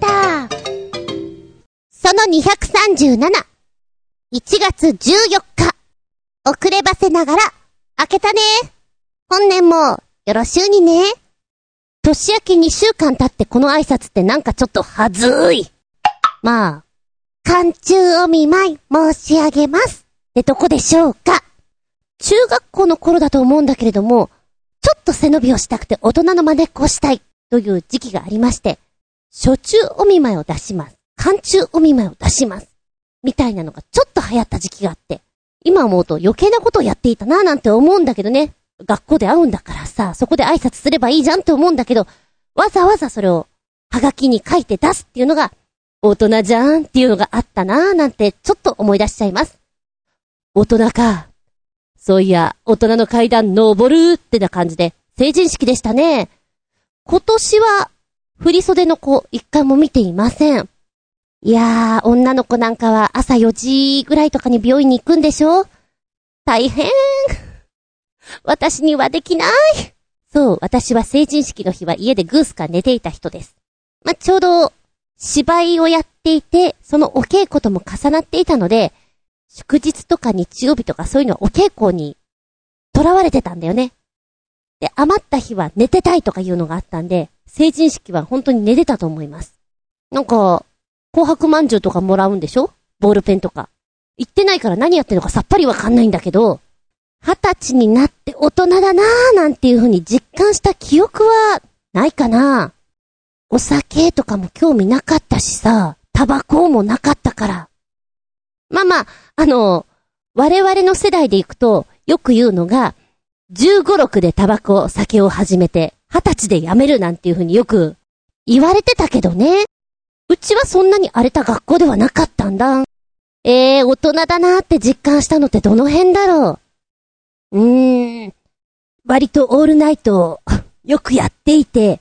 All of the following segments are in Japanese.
タその237。1月14日。遅ればせながら、開けたね。本年も、よろしゅうにね。年明け2週間経ってこの挨拶ってなんかちょっとはずーい。まあ、寒中お見舞い申し上げます。ってとこでしょうか。中学校の頃だと思うんだけれども、ちょっと背伸びをしたくて大人の真似っこをしたいという時期がありまして、初中お見舞いを出します。寒中お見舞いを出します。みたいなのがちょっと流行った時期があって、今思うと余計なことをやっていたなぁなんて思うんだけどね。学校で会うんだからさ、そこで挨拶すればいいじゃんって思うんだけど、わざわざそれを、はがきに書いて出すっていうのが、大人じゃんっていうのがあったなぁなんて、ちょっと思い出しちゃいます。大人か。そういや、大人の階段登るってな感じで、成人式でしたね。今年は、振り袖の子、一回も見ていません。いやー、女の子なんかは朝4時ぐらいとかに病院に行くんでしょ？大変。私にはできない。そう、私は成人式の日は家でグースか寝ていた人です。まちょうど、芝居をやっていて、そのお稽古とも重なっていたので、祝日とか日曜日とかそういうのはお稽古に囚われてたんだよね。で、余った日は寝てたいとかいうのがあったんで、成人式は本当に寝てたと思います。なんか、紅白饅頭とかもらうんでしょ？ボールペンとか。行ってないから何やってるのかさっぱりわかんないんだけど、二十歳になって大人だなーなんていう風に実感した記憶はないかなお酒とかも興味なかったしさ、タバコもなかったから。まあまあ、あの、我々の世代で行くと、よく言うのが、15、6でタバコ、酒を始めて、20歳で辞めるなんていう風によく言われてたけどね。うちはそんなに荒れた学校ではなかったんだ。ええー、大人だなーって実感したのってどの辺だろう。うーん。割とオールナイトを よくやっていて、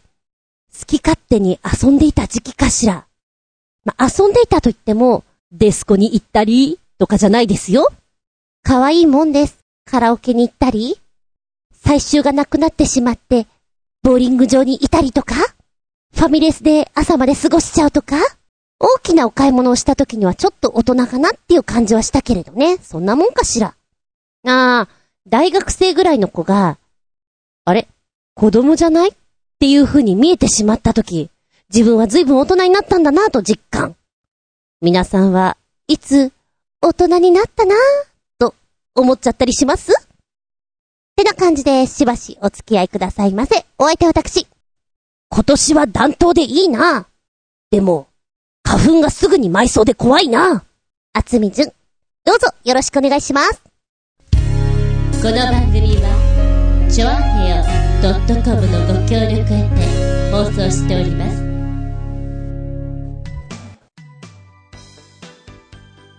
好き勝手に遊んでいた時期かしら。まあ、遊んでいたと言っても、デスコに行ったり、とかじゃないですよ。可愛いもんです。カラオケに行ったり、最終がなくなってしまって、ボーリング場にいたりとか、ファミレスで朝まで過ごしちゃうとか、大きなお買い物をした時にはちょっと大人かなっていう感じはしたけれどね。そんなもんかしら。ああ、大学生ぐらいの子が、あれ？子供じゃない？っていう風に見えてしまった時、自分は随分大人になったんだなと実感。皆さんはいつ大人になったなぁと思っちゃったりします？てな感じでしばしお付き合いくださいませ。お相手は私。今年は暖冬でいいな。でも、花粉がすぐに舞いそうで怖いな。あつみじゅん。どうぞよろしくお願いします。この番組は、ちょあへよ .com のご協力へて放送しております。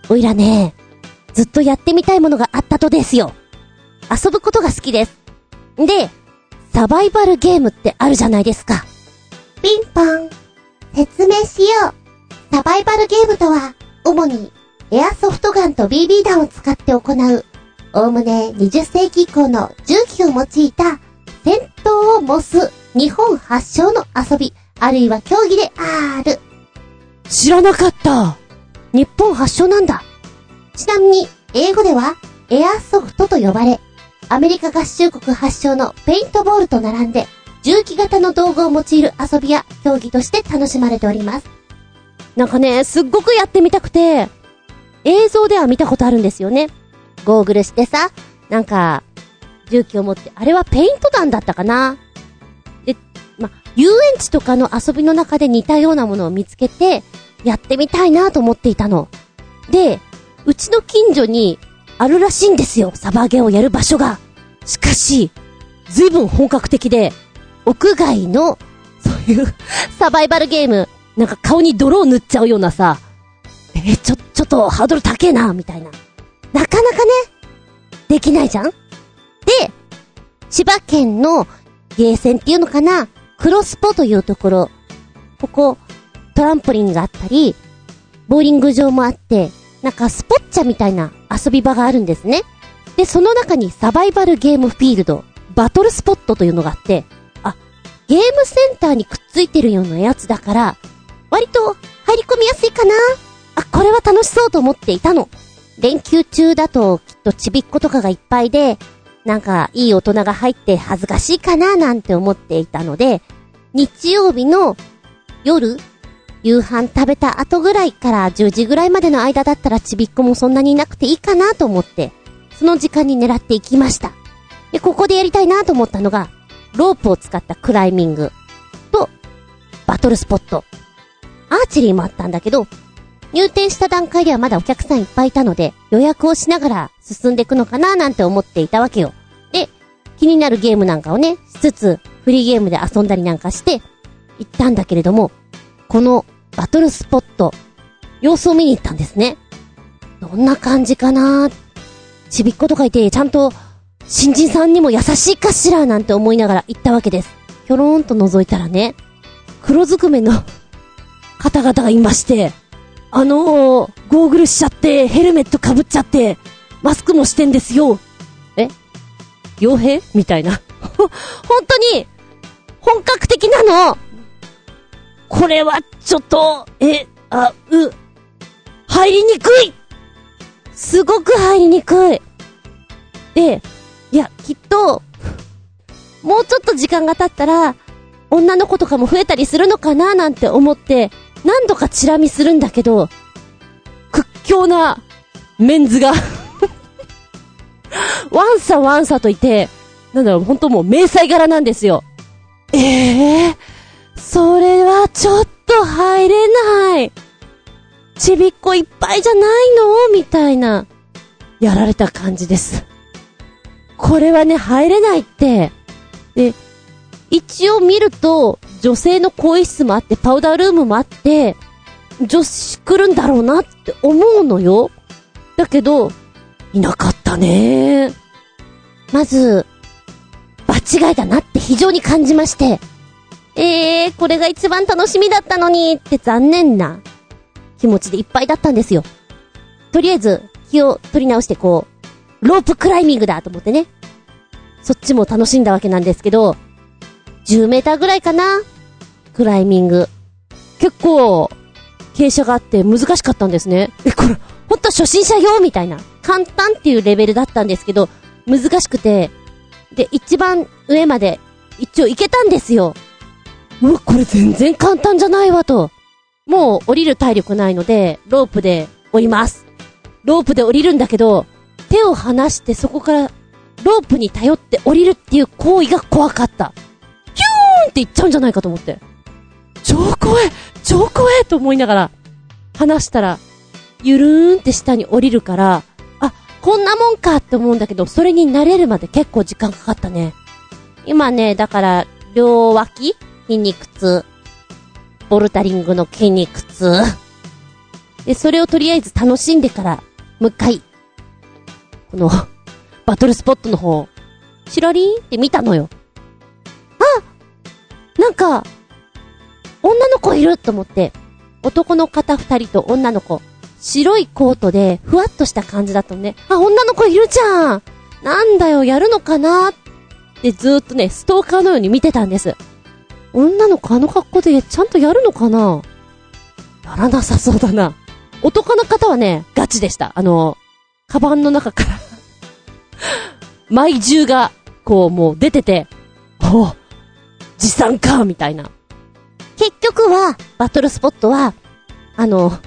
おいらね、ずっとやってみたいものがあったとですよ。遊ぶことが好きです。で、サバイバルゲームってあるじゃないですか。ピンポン。説明しよう。サバイバルゲームとは、主に、エアソフトガンと BB 弾を使って行う、おおむね20世紀以降の銃器を用いた、戦闘を模す日本発祥の遊び、あるいは競技である。知らなかった日本発祥なんだ。ちなみに、英語では、エアソフトと呼ばれ、アメリカ合衆国発祥のペイントボールと並んで、重機型の道具を用いる遊びや競技として楽しまれております。なんかね、すっごくやってみたくて、映像では見たことあるんですよね。ゴーグルしてさ、なんか、重機を持って、あれはペイント弾だったかなで、ま、遊園地とかの遊びの中で似たようなものを見つけて、やってみたいなと思っていたの。で、うちの近所にあるらしいんですよ、サバゲーをやる場所が。しかし、ずいぶん本格的で、屋外の、そういう サバイバルゲーム、なんか顔に泥を塗っちゃうようなさ、え、ちょ、ちょっとハードル高えな、みたいな。なかなかね、できないじゃん？で、千葉県のゲーセンっていうのかな、クロスポというところ、ここ、トランポリンがあったり、ボーリング場もあって、なんかスポッチャみたいな遊び場があるんですね。で、その中にサバイバルゲームフィールド、バトルスポットというのがあって、あ、ゲームセンターにくっついてるようなやつだから、割と入り込みやすいかな。あ、これは楽しそうと思っていたの。連休中だときっとちびっ子とかがいっぱいで、なんかいい大人が入って恥ずかしいかななんて思っていたので、日曜日の夜、夕飯食べた後ぐらいから10時ぐらいまでの間だったらちびっ子もそんなにいなくていいかなと思って、その時間に狙っていきました。で、ここでやりたいなと思ったのが、ロープを使ったクライミングと、バトルスポット。アーチェリーもあったんだけど、入店した段階ではまだお客さんいっぱいいたので、予約をしながら進んでいくのかななんて思っていたわけよ。で、気になるゲームなんかをね、しつつ、フリーゲームで遊んだりなんかして、行ったんだけれども、このバトルスポット、様子を見に行ったんですね。どんな感じかなちびっ子とかいて、ちゃんと、新人さんにも優しいかしらなんて思いながら行ったわけです。ひょろーんと覗いたらね、黒ずくめの 方々がいまして、あのー、ゴーグルしちゃって、ヘルメット被っちゃって、マスクもしてんですよ。え？傭兵？みたいな。本当に、本格的なのこれは、ちょっと、え、あ、う、入りにくいすごく入りにくい。で、いや、きっと、もうちょっと時間が経ったら、女の子とかも増えたりするのかななんて思って、何度かチラ見するんだけど、屈強なメンズが ワンサワンサといて、なんだろう、ほんともう迷彩柄なんですよ。ええー、それはちょっと入れない。ちびっこいっぱいじゃないの？みたいな、やられた感じです。これはね、入れないって。で、一応見ると、女性の更衣室もあって、パウダールームもあって、女子来るんだろうなって思うのよ。だけど、いなかったねまず、場違いだなって非常に感じまして、えー、これが一番楽しみだったのにって残念な気持ちでいっぱいだったんですよ。とりあえず、気を取り直してこう、ロープクライミングだと思ってね。そっちも楽しんだわけなんですけど、10メーターぐらいかなクライミング。結構、傾斜があって難しかったんですね。え、これ、ほんと初心者用みたいな。簡単っていうレベルだったんですけど、難しくて、で、一番上まで、一応行けたんですよ。もう、これ全然簡単じゃないわと。もう降りる体力ないので、ロープで降ります。ロープで降りるんだけど、手を離してそこからロープに頼って降りるっていう行為が怖かった。ヒューンって行っちゃうんじゃないかと思って。超怖い超怖いと思いながら、離したら、ゆるーんって下に降りるから、あ、こんなもんかって思うんだけど、それに慣れるまで結構時間かかったね。今ね、だから、両脇筋肉痛。ボルタリングの筋肉痛。で、それをとりあえず楽しんでから、もう一回、この、バトルスポットの方、チラリーンって見たのよ。あなんか、女の子いると思って、男の方二人と女の子、白いコートで、ふわっとした感じだとね、あ、女の子いるじゃんなんだよ、やるのかなってずーっとね、ストーカーのように見てたんです。女の子あの格好でちゃんとやるのかな？やらなさそうだな。男の方はね、ガチでした。あの、カバンの中から 枚重が、こう、もう出てて、お持参かみたいな。結局は、バトルスポットは、あの、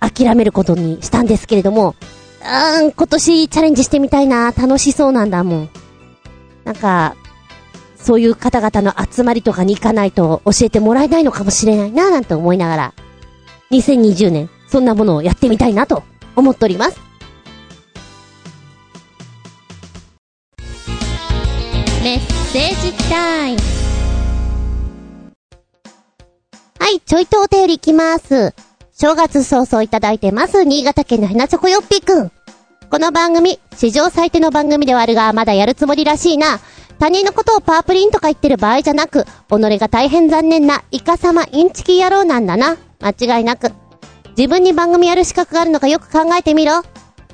諦めることにしたんですけれども、うーん、今年チャレンジしてみたいな、楽しそうなんだもん。なんか、そういう方々の集まりとかに行かないと教えてもらえないのかもしれないな、なんて思いながら、2020年、そんなものをやってみたいなと思っております。メッセージタイム。はい、ちょいとお便りいきます。正月早々いただいてます。新潟県のヘナチョコヨッピーくん。この番組、史上最低の番組ではあるが、まだやるつもりらしいな。他人のことをパープリンとか言ってる場合じゃなく、己が大変残念なイカ様インチキ野郎なんだな。間違いなく。自分に番組やる資格があるのかよく考えてみろ。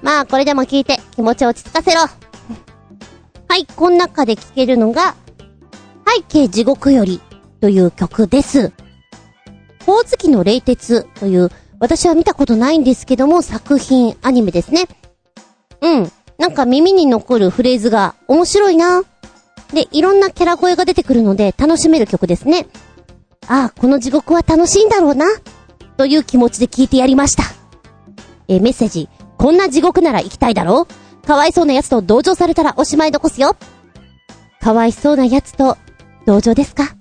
まあ、これでも聞いて気持ちを落ち着かせろ。はい、こん中で聴けるのが、背景地獄よりという曲です。ほおずきの冷徹という、私は見たことないんですけども、作品、アニメですね。うん。なんか耳に残るフレーズが面白いな。で、いろんなキャラ声が出てくるので楽しめる曲ですね。ああ、この地獄は楽しいんだろうな。という気持ちで聞いてやりました。えメッセージ。こんな地獄なら行きたいだろうかわいそうな奴と同情されたらおしまい残すよ。かわいそうな奴と同情ですか？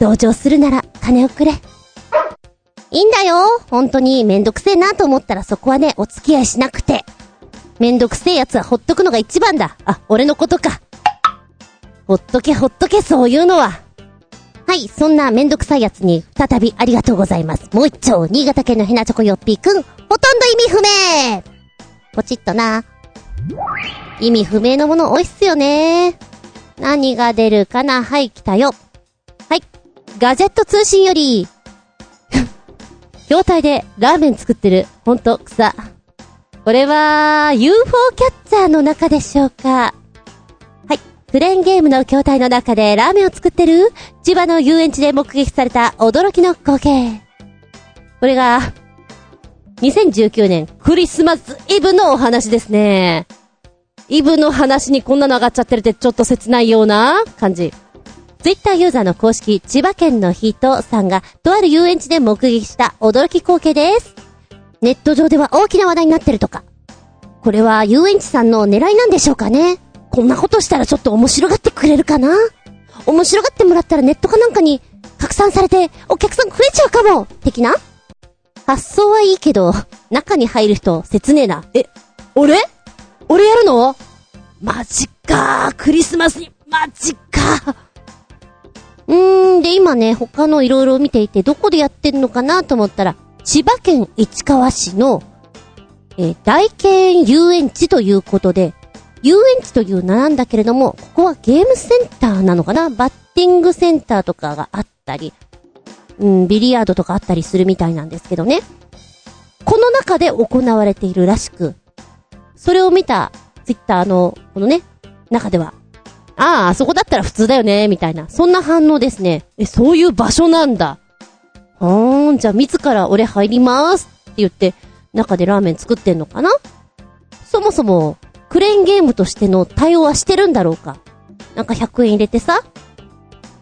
同情するなら金をくれ。いいんだよ。本当にめんどくせえなと思ったらそこはね、お付き合いしなくて。めんどくせえ奴はほっとくのが一番だ。あ、俺のことか。ほっとけほっとけそういうのは。はい、そんなめんどくさい奴に再びありがとうございます。もう一丁、新潟県のヘナチョコヨッピーくん、ほとんど意味不明ポチッとな。意味不明のもの多いっすよね。何が出るかな？はい、来たよ。はい。ガジェット通信より、筐体でラーメン作ってる。ほんと、草。これは、UFO キャッチャーの中でしょうか。クレーンゲームの筐体の中でラーメンを作ってる？千葉の遊園地で目撃された驚きの光景。これが、2019年クリスマスイブのお話ですね。イブの話にこんなの上がっちゃってるってちょっと切ないような感じ。ツイッターユーザーの公式千葉県の人さんがとある遊園地で目撃した驚き光景です。ネット上では大きな話題になってるとか。これは遊園地さんの狙いなんでしょうかねこんなことしたらちょっと面白がってくれるかな？面白がってもらったらネットかなんかに拡散されてお客さん増えちゃうかも的な？発想はいいけど、中に入る人、切ねえな。え、俺？俺やるの？マジかー。クリスマスに、マジかーうーん、で、今ね、他のいろいろ見ていて、どこでやってんのかなと思ったら、千葉県市川市の、えー大県遊園地ということで、遊園地という名なんだけれども、ここはゲームセンターなのかな？バッティングセンターとかがあったり、うん、ビリヤードとかあったりするみたいなんですけどね。この中で行われているらしく、それを見たツイッターの、このね、中では、ああ、あそこだったら普通だよね、みたいな。そんな反応ですね。え、そういう場所なんだ。はーん、じゃあ自ら俺入りますって言って、中でラーメン作ってんのかな？そもそも、クレーンゲームとしての対応はしてるんだろうか？なんか100円入れてさ、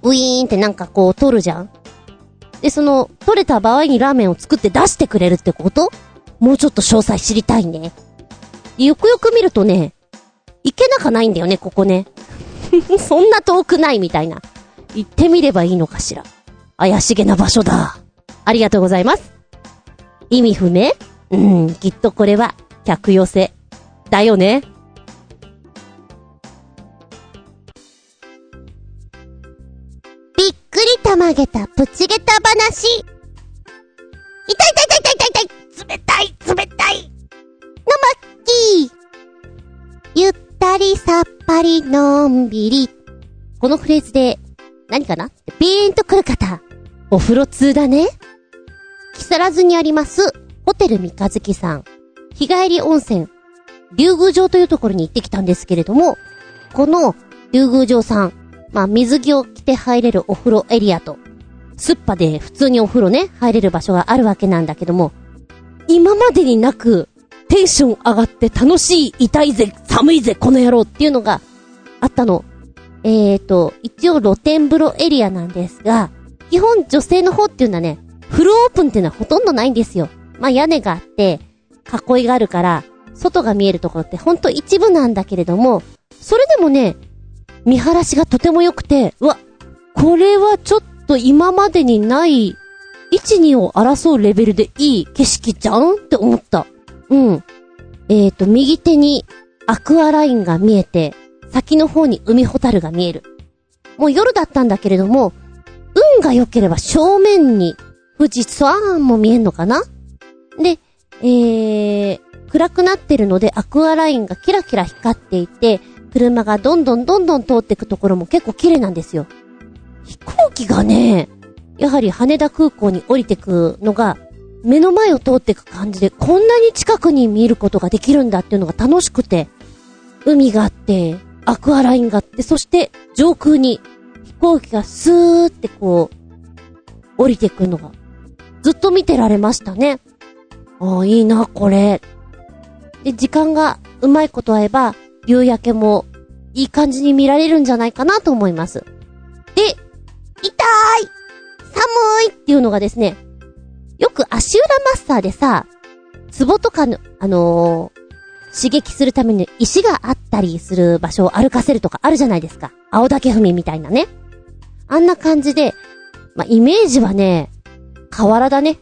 ウィーンってなんかこう取るじゃん？で、その、取れた場合にラーメンを作って出してくれるってこと？もうちょっと詳細知りたいね。でよくよく見るとね、行けなかないんだよね、ここね。そんな遠くないみたいな。行ってみればいいのかしら。怪しげな場所だ。ありがとうございます。意味不明？うん、きっとこれは、客寄せ。だよね。くりたまげたプチゲタ話。痛い痛い痛い痛い痛い痛い冷たい冷たいのまっきー。ゆったりさっぱりのんびり。このフレーズで、何かな？ピーンと来る方。お風呂通だね。木更津にあります、ホテル三日月さん。日帰り温泉、竜宮城というところに行ってきたんですけれども、この竜宮城さん、まあ水着を着て入れるお風呂エリアと、スッパで普通にお風呂ね、入れる場所があるわけなんだけども、今までになく、テンション上がって楽しい、痛いぜ、寒いぜ、この野郎っていうのがあったの。えーと、一応露天風呂エリアなんですが、基本女性の方っていうのはね、フルオープンっていうのはほとんどないんですよ。まあ屋根があって、囲いがあるから、外が見えるところってほんと一部なんだけれども、それでもね、見晴らしがとても良くて、うわ、これはちょっと今までにない、1、2を争うレベルでいい景色じゃんって思った。うん。えーと、右手にアクアラインが見えて、先の方に海ホタルが見える。もう夜だったんだけれども、運が良ければ正面に富士山も見えんのかな？で、えー、暗くなってるのでアクアラインがキラキラ光っていて、車がどんどんどんどん通っていくところも結構綺麗なんですよ。飛行機がね、やはり羽田空港に降りてくのが、目の前を通っていく感じで、こんなに近くに見ることができるんだっていうのが楽しくて、海があって、アクアラインがあって、そして上空に飛行機がスーってこう、降りてくのが、ずっと見てられましたね。ああ、いいな、これ。で、時間がうまいこと合えば、夕焼けもいい感じに見られるんじゃないかなと思います。で、痛い寒いっていうのがですね、よく足裏マッサーでさ、ツボとかの、あのー刺激するために石があったりする場所を歩かせるとかあるじゃないですか。青竹踏みみたいなね。あんな感じで、まあ、イメージはね、河原だね。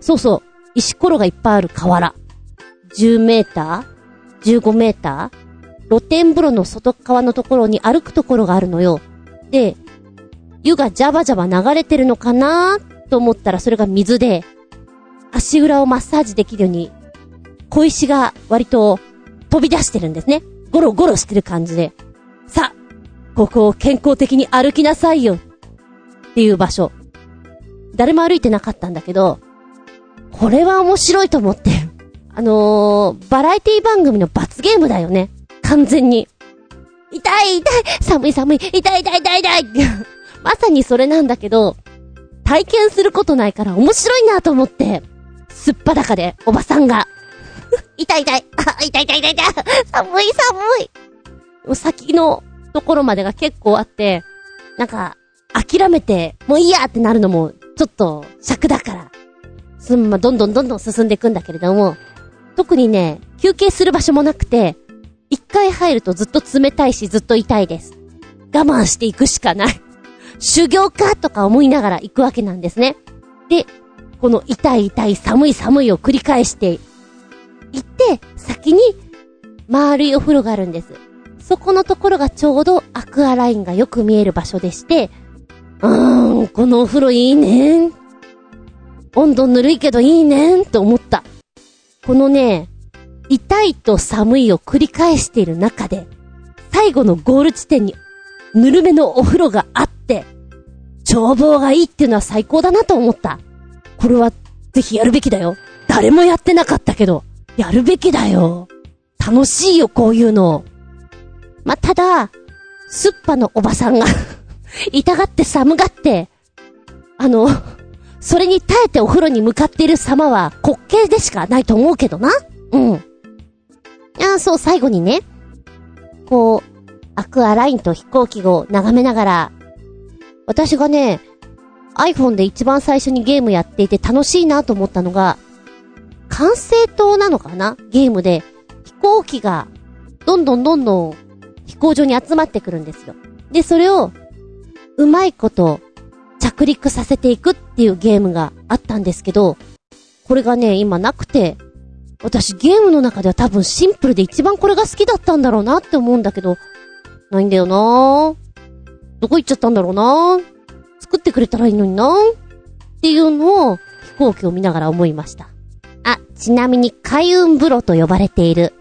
そうそう。石ころがいっぱいある河原。10メーター ?15 メーター？露天風呂の外側のところに歩くところがあるのよ。で、湯がジャバジャバ流れてるのかなと思ったらそれが水で、足裏をマッサージできるように小石が割と飛び出してるんですね。ゴロゴロしてる感じで。さあ、ここを健康的に歩きなさいよ。っていう場所。誰も歩いてなかったんだけど、これは面白いと思って。あのー、バラエティ番組の罰ゲームだよね。完全に。痛い痛い寒い寒い痛い痛い痛い痛い まさにそれなんだけど、体験することないから面白いなと思って、すっぱだかで、おばさんが、痛い痛い。あ、痛い痛い痛い痛 い。寒い寒い。先のところまでが結構あって、なんか、諦めて、もういいやってなるのも、ちょっと、尺だから。すんま、どんどんどんどん進んでいくんだけれども、特にね、休憩する場所もなくて、一回入るとずっと冷たいしずっと痛いです。我慢していくしかない。修行かとか思いながら行くわけなんですね。で、この痛い痛い寒い寒いを繰り返して行って、先に、丸いお風呂があるんです。そこのところがちょうどアクアラインがよく見える場所でして、うーん、このお風呂いいねん。温度ぬるいけどいいねんと思った。このね、痛いと寒いを繰り返している中で、最後のゴール地点にぬるめのお風呂があって、眺望がいいっていうのは最高だなと思った。これはぜひやるべきだよ。誰もやってなかったけど。やるべきだよ。楽しいよ、こういうの。まあただ、すっぱのおばさんが 痛がって寒がって、あの、それに耐えてお風呂に向かっている様は滑稽でしかないと思うけどな。うん。ああ、そう、最後にね、こう、アクアラインと飛行機を眺めながら、私がね、iPhone で一番最初にゲームやっていて楽しいなと思ったのが、管制塔なのかな？ゲームで、飛行機が、どんどんどんどん、飛行場に集まってくるんですよ。で、それを、うまいこと、着陸させていくっていうゲームがあったんですけど、これがね、今なくて、私ゲームの中では多分シンプルで一番これが好きだったんだろうなって思うんだけど、ないんだよなどこ行っちゃったんだろうな作ってくれたらいいのになっていうのを飛行機を見ながら思いました。あ、ちなみに海運風呂と呼ばれている、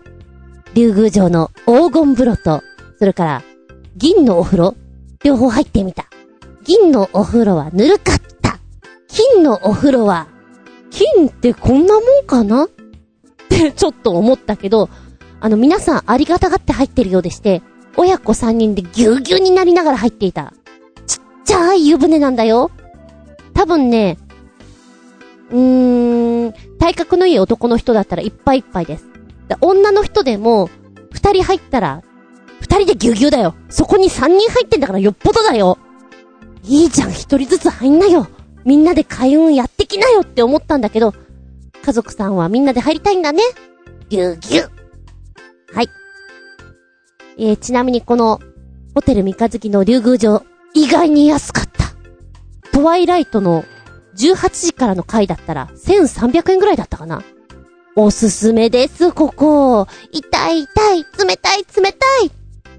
竜宮城の黄金風呂と、それから、銀のお風呂、両方入ってみた。銀のお風呂はぬるかった。金のお風呂は、金ってこんなもんかな？っ てちょっと思ったけど、あの皆さんありがたがって入ってるようでして、親子三人でぎゅうぎゅうになりながら入っていた。ちっちゃい湯船なんだよ。多分ね、うーん、体格のいい男の人だったらいっぱいいっぱいです。女の人でも、二人入ったら、二人でぎゅうぎゅうだよ。そこに三人入ってんだからよっぽどだよ。いいじゃん、一人ずつ入んなよ。みんなで開運やってきなよって思ったんだけど、家族さんはみんなで入りたいんだね。ぎゅうぎゅう。はい。えー、ちなみにこの、ホテル三日月の竜宮城、意外に安かった。トワイライトの18時からの回だったら、1300円ぐらいだったかな。おすすめです、ここ。痛い痛い、冷たい冷たい。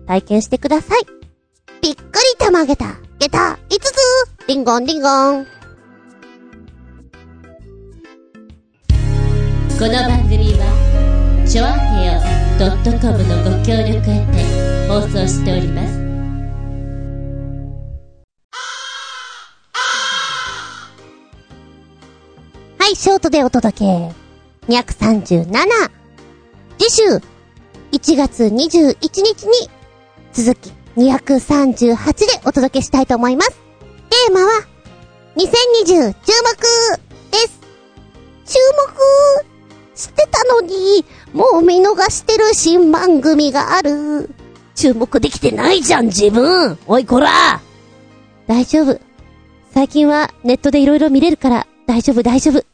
体験してください。びっくりたまげた。げた、5つリンゴンリンゴン。この番組は、ちょあへよ .com のご協力へて放送しております。はい、ショートでお届け。237。次週、1月21日に、続き238でお届けしたいと思います。テーマは、2020注目です注目してたのに、もう見逃してる新番組がある。注目できてないじゃん、自分おいこら大丈夫。最近はネットで色々見れるから、大丈夫大丈夫。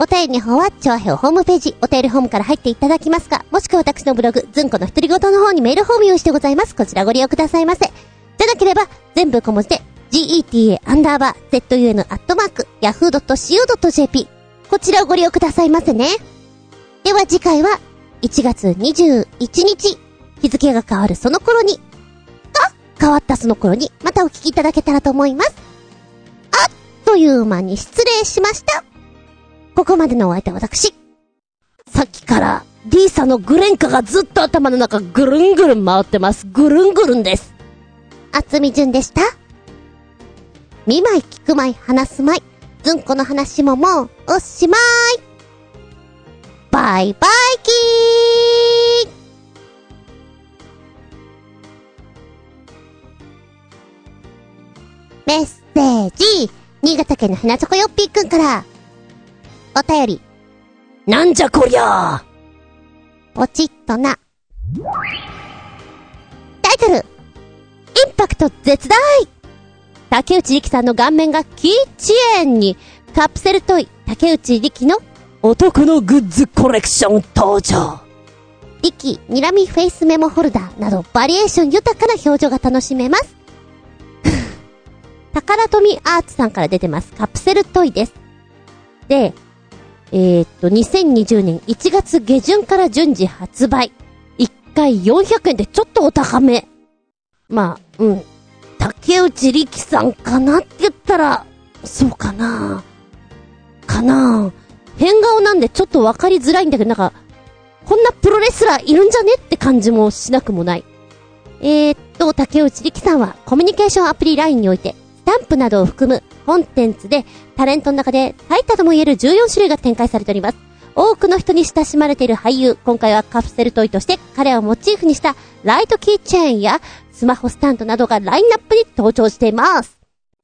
お便りの方は、調和表ホームページ、お便りホームから入っていただきますか、もしくは私のブログ、ずんこの独り言の方にメールフォーム用意してございます。こちらご利用くださいませ。じゃなければ、全部小文字で、geta アンダーバー zun アットマーク yahoo.co.jp こちらをご利用くださいませね。では次回は1月21日日付が変わるその頃に、が変わったその頃にまたお聞きいただけたらと思います。あっという間に失礼しました。ここまでのお相手は私。さっきから D さんのグレンカがずっと頭の中ぐるんぐるん回ってます。ぐるんぐるんです。あつみじゅんでした。見舞い聞く舞い話す舞い。ずんこの話ももうおしまい。バイバイキーメッセージ、新潟県のひなちょこよっぴーくんから、お便り。なんじゃこりゃポチッとな。タイトル、インパクト絶大竹内力さんの顔面がキッチエンに、カプセルトイ、竹内力の男のグッズコレクション登場。力、にらみフェイスメモホルダーなどバリエーション豊かな表情が楽しめます。宝富アーツさんから出てます。カプセルトイです。で、えー、っと、2020年1月下旬から順次発売。1回400円でちょっとお高め。まあ、うん。竹内力さんかなって言ったら、そうかなかな変顔なんでちょっとわかりづらいんだけど、なんか、こんなプロレスラーいるんじゃねって感じもしなくもない。えー、っと、竹内力さんはコミュニケーションアプリ LINE において、スタンプなどを含むコンテンツでタレントの中で最多とも言える14種類が展開されております。多くの人に親しまれている俳優、今回はカプセルトイとして彼をモチーフにしたライトキーチェーンやスマホスタンドなどがラインナップに登場しています。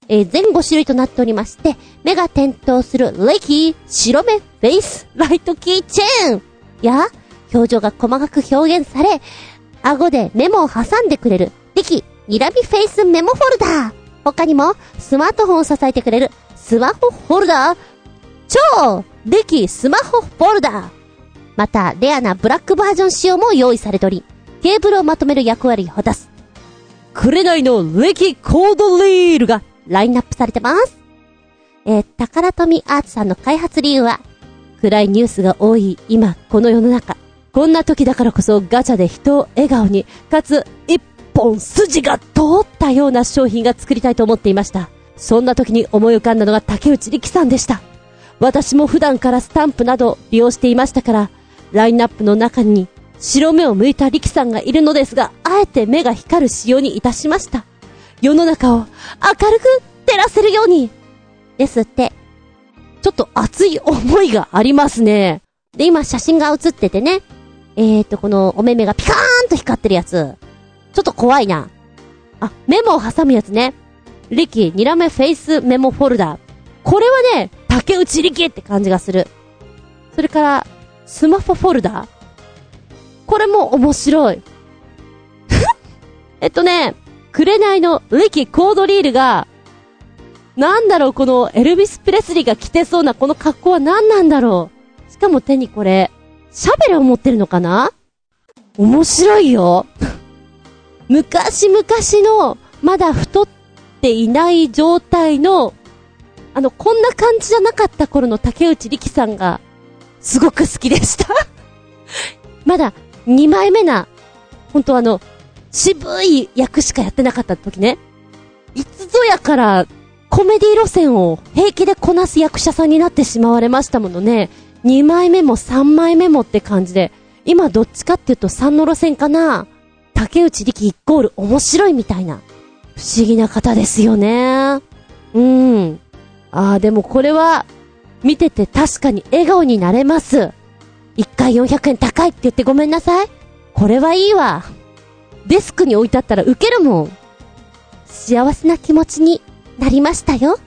えー、全5種類となっておりまして、目が点灯するレキー、白目、フェイス、ライトキーチェーンや、表情が細かく表現され、顎でメモを挟んでくれる、レキ、ニラミフェイスメモフォルダー。他にも、スマートフォンを支えてくれる、スマホフォルダー。超レキスマホフォルダー。また、レアなブラックバージョン仕様も用意されており、ケーブルをまとめる役割を果たす。紅のレキコードリールがラインナップされてます。えー、宝富アーツさんの開発理由は、暗いニュースが多い今、この世の中。こんな時だからこそガチャで人を笑顔に、かつ一本筋が通ったような商品が作りたいと思っていました。そんな時に思い浮かんだのが竹内力さんでした。私も普段からスタンプなど利用していましたから、ラインナップの中に白目を向いた力さんがいるのですが、あえて目が光る仕様にいたしました。世の中を明るく照らせるように。ですって。ちょっと熱い思いがありますね。で、今写真が写っててね。えーと、このお目目がピカーンと光ってるやつ。ちょっと怖いな。あ、メモを挟むやつね。リキ、ニラメフェイスメモフォルダー。これはね、竹内力って感じがする。それから、スマホフォルダー。これも面白い。えっとね、紅の力コードリールが、なんだろう、このエルビス・プレスリーが着てそうなこの格好は何なんだろう。しかも手にこれ、シャベルを持ってるのかな？面白いよ。昔々の、まだ太っていない状態の、あの、こんな感じじゃなかった頃の竹内力さんが、すごく好きでした まだ、2枚目な、本当あの、渋い役しかやってなかった時ね。いつぞやからコメディ路線を平気でこなす役者さんになってしまわれましたものね。2枚目も3枚目もって感じで、今どっちかっていうと3の路線かな。竹内力イコール面白いみたいな。不思議な方ですよね。うん。ああ、でもこれは、見てて確かに笑顔になれます。1回400円高いって言ってごめんなさい。これはいいわ。デスクに置いてあったらウケるもん。幸せな気持ちになりましたよ。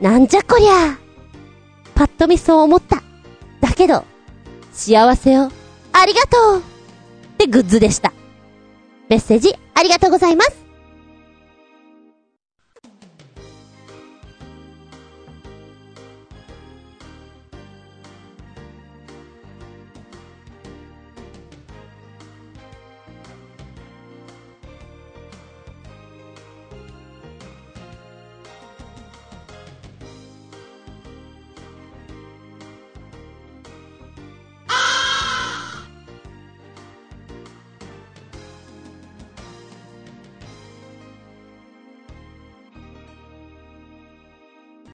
なんじゃこりゃ。パッと見そう思った。だけど、幸せを、ありがとうってグッズでした。メッセージありがとうございます。